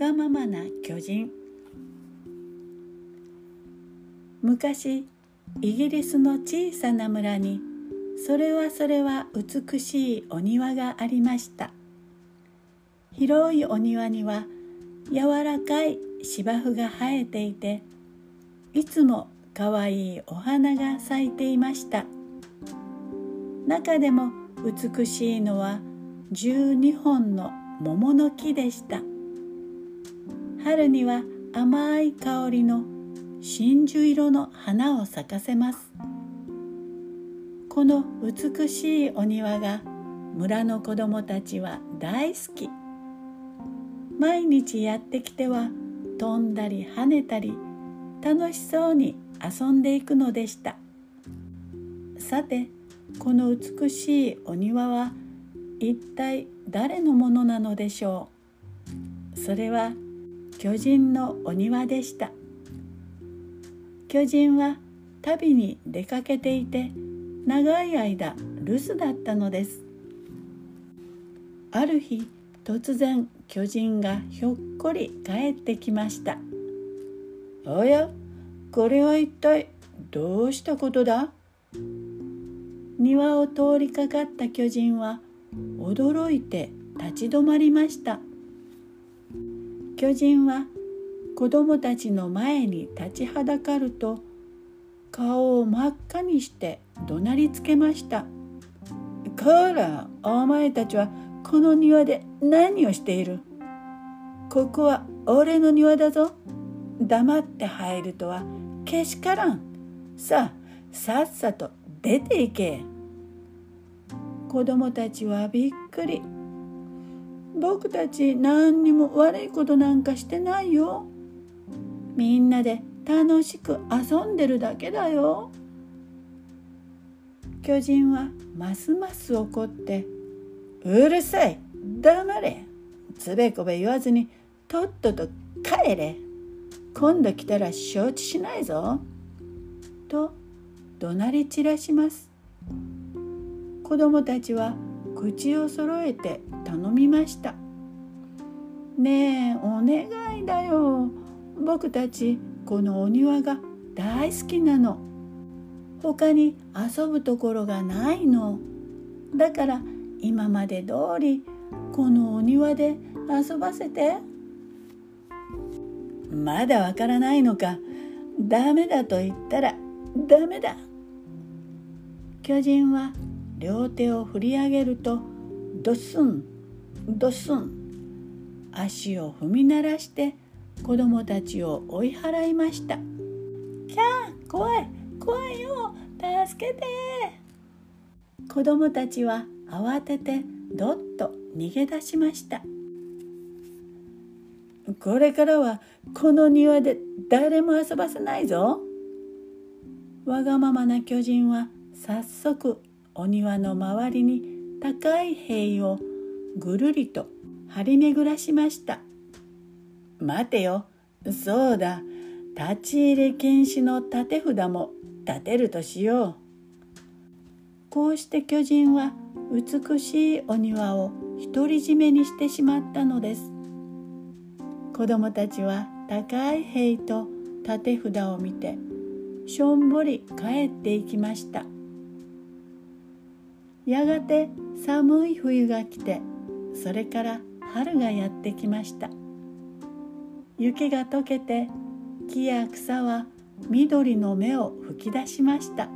がままな巨人。昔イギリスの小さな村にそれはそれは美しいお庭がありました。広いお庭には柔らかい芝生が生えていていつもかわいいお花が咲いていました。中でも美しいのは12本の桃の木でした。春には甘い香りの真珠色の花を咲かせます。この美しいお庭が村の子供たちは大好き。毎日やってきては飛んだり跳ねたり楽しそうに遊んでいくのでした。さてこの美しいお庭は一体誰のものなのでしょう？それは巨人のお庭でした。巨人は旅に出かけていて長い間留守だったのです。ある日突然巨人がひょっこり帰ってきました。おやこれは一体どうしたことだ？庭を通りかかった巨人は驚いて立ち止まりました。巨人は子供たちの前に立ちはだかると顔を真っ赤にして怒鳴りつけました「こらお前たちはこの庭で何をしているここは俺の庭だぞ黙って入るとはけしからんさあさっさと出て行け子供たちはびっくり。僕たち何にも悪いことなんかしてないよ。みんなで楽しく遊んでるだけだよ。巨人はますます怒って「うるさい黙れつべこべ言わずにとっとと帰れ。今度来たら承知しないぞ」と怒鳴り散らします。子供たちは口を揃えて頼みました「ねえお願いだよ。僕たちこのお庭が大好きなの。他に遊ぶところがないの。だから今まで通りこのお庭で遊ばせて。まだわからないのか。ダメだと言ったらダメだ。巨人は両手を振り上げるとドスンドスン。足を踏み鳴らして子供たちを追い払いました「キャー怖い怖いよ助けて!」子供たちは慌ててどっと逃げ出しました。これからはこの庭で誰も遊ばせないぞ。わがままな巨人は早速お庭の周りに高い塀をぐるりと張り巡らしました。待てよ。そうだ。立ち入れ禁止の立て札も立てるとしよう。こうして巨人は美しいお庭を独り占めにしてしまったのです。子供たちは高い塀と立て札を見てしょんぼり帰っていきました。やがて寒い冬が来てそれから春がやってきました。雪が溶けて木や草は緑の芽を吹き出しました。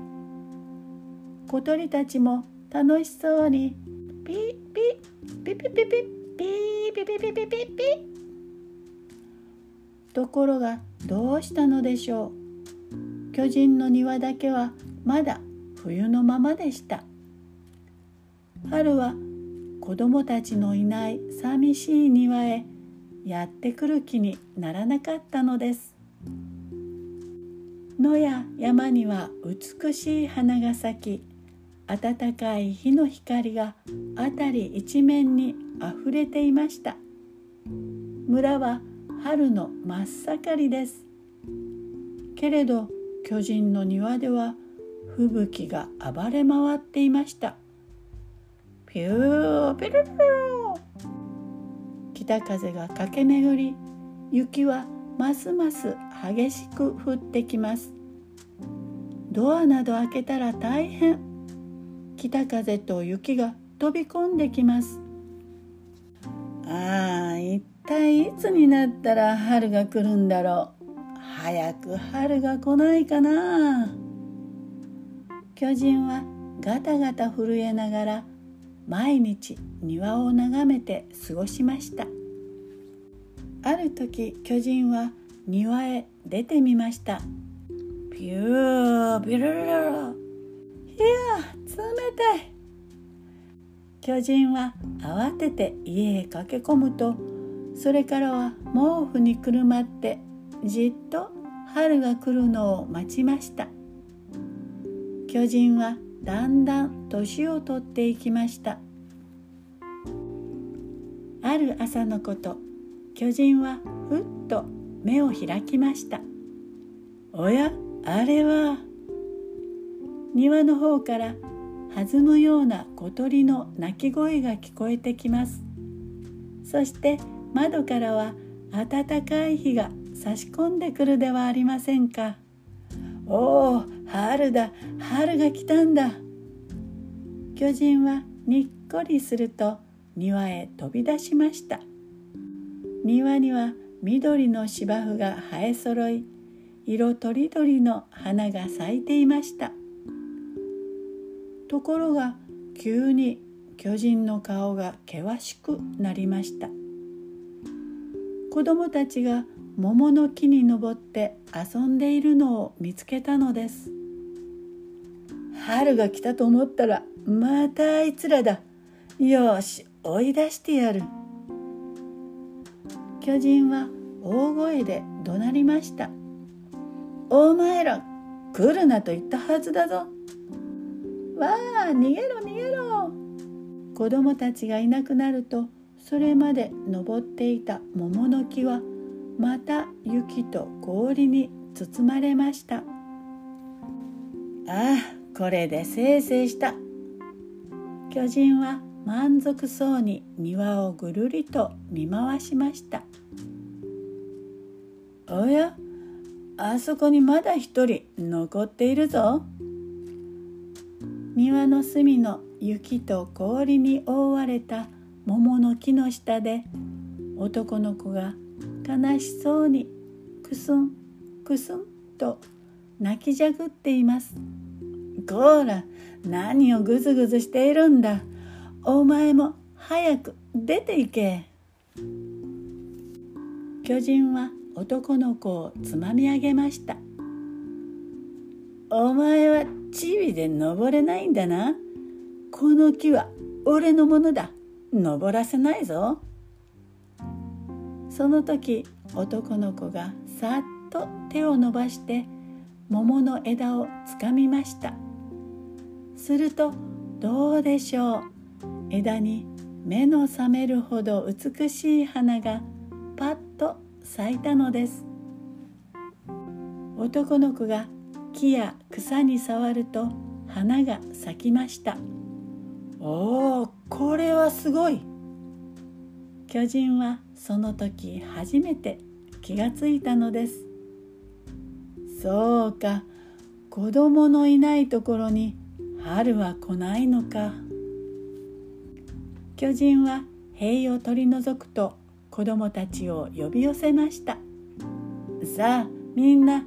小鳥たちも楽しそうにピッピッピッピッピッピッピッピッピッピッピッピッピッところがどうしたのでしょう。巨人の庭だけはまだ冬のままでした。春は子供たちのいない寂しい庭へやってくる気にならなかったのです。野や山には美しい花が咲き暖かい日の光が辺り一面にあふれていました。村は春の真っ盛りです。けれど巨人の庭では吹雪が暴れ回っていました。ピューピルルル北風が駆け巡り雪はますます激しく降ってきます。ドアなど開けたら大変。北風と雪が飛び込んできます。ああ一体いつになったら春が来るんだろう。早く春が来ないかな。巨人はガタガタ震えながら毎日庭を眺めて過ごしました。ある時巨人は庭へ出てみました。ピュービルルルいや冷たい。巨人は慌てて家へ駆け込むとそれからは毛布にくるまってじっと春が来るのを待ちました。巨人はだんだん年を取っていきました。ある朝のこと巨人はふっと目を開きました。おやあれは。庭の方から弾むような小鳥の鳴き声が聞こえてきます。そして窓からは暖かい日が差し込んでくるではありませんか。おお春だ。春が来たんだ。巨人はにっこりすると庭へ飛び出しました。庭には緑の芝生が生えそろい色とりどりの花が咲いていました。ところが急に巨人の顔が険しくなりました。子供たちが桃の木に登って遊んでいるのを見つけたのです。春が来たと思ったらまたあいつらだ。よし追い出してやる。巨人は大声で怒鳴りました。お前ら来るなと言ったはずだぞ。わあ逃げろ逃げろ。子供たちがいなくなるとそれまで登っていた桃の木はまた雪と氷に包まれました。ああこれでせいせいした。巨人は満足そうに庭をぐるりと見回しました。おやあそこにまだ一人残っているぞ。庭の隅の雪と氷に覆われた桃の木の下で男の子が悲しそうにくすんくすんと泣きじゃぐっています。こら何をぐずぐずしているんだ。お前も早く出て行け。巨人は男の子をつまみ上げました。お前はチビで登れないんだな。この木は俺のものだ。登らせないぞ。その時男の子がさっと手を伸ばして桃の枝をつかみました。するとどうでしょう。枝に目の覚めるほど美しい花がパッと咲いたのです。男の子が木や草に触ると花が咲きました。おおこれはすごい。巨人はその時初めて気がついたのです。そうか子供のいないところに春は来ないのか。巨人は塀を取り除くと子供たちを呼び寄せました。さあみんな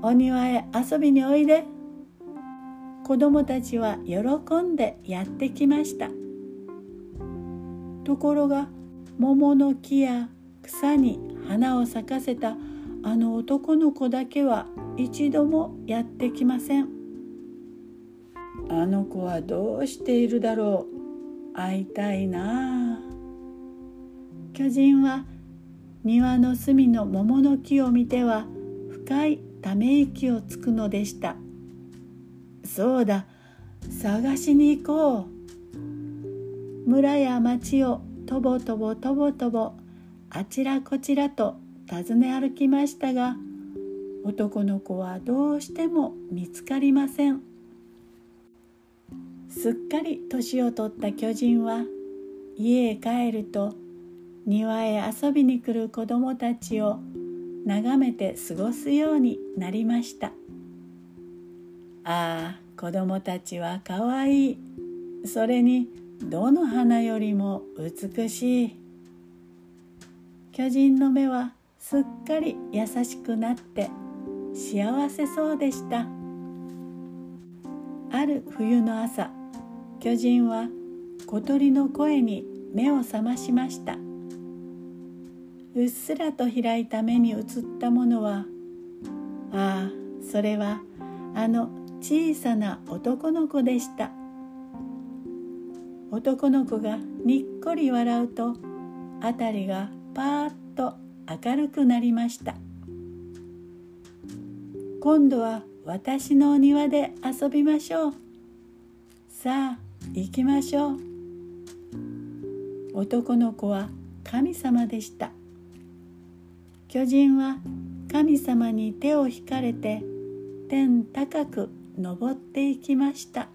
お庭へ遊びにおいで。子供たちは喜んでやってきました。ところが桃の木や草に花を咲かせたあの男の子だけは一度もやってきません。あの子はどうしているだろう。会いたいな。あ巨人は庭の隅の桃の木を見ては深いため息をつくのでした。そうだ探しに行こう。村や町をとぼとぼとぼとぼ。あちらこちらと尋ね歩きましたが男の子はどうしても見つかりません。すっかり年を取った巨人は家へ帰ると庭へ遊びに来る子供たちを眺めて過ごすようになりましたああ子供たちはかわいい。それにどの花よりも美しい。巨人の目はすっかり優しくなって幸せそうでした。ある冬の朝巨人は小鳥の声に目を覚ましました。うっすらと開いた目に映ったものはああそれはあの小さな男の子でした。男の子がにっこり笑うと辺りがパーッと明るくなりました。今度は私のお庭で遊びましょう。さあ行きましょう。男の子は神様でした。巨人は神様に手を引かれて天高く登っていきました。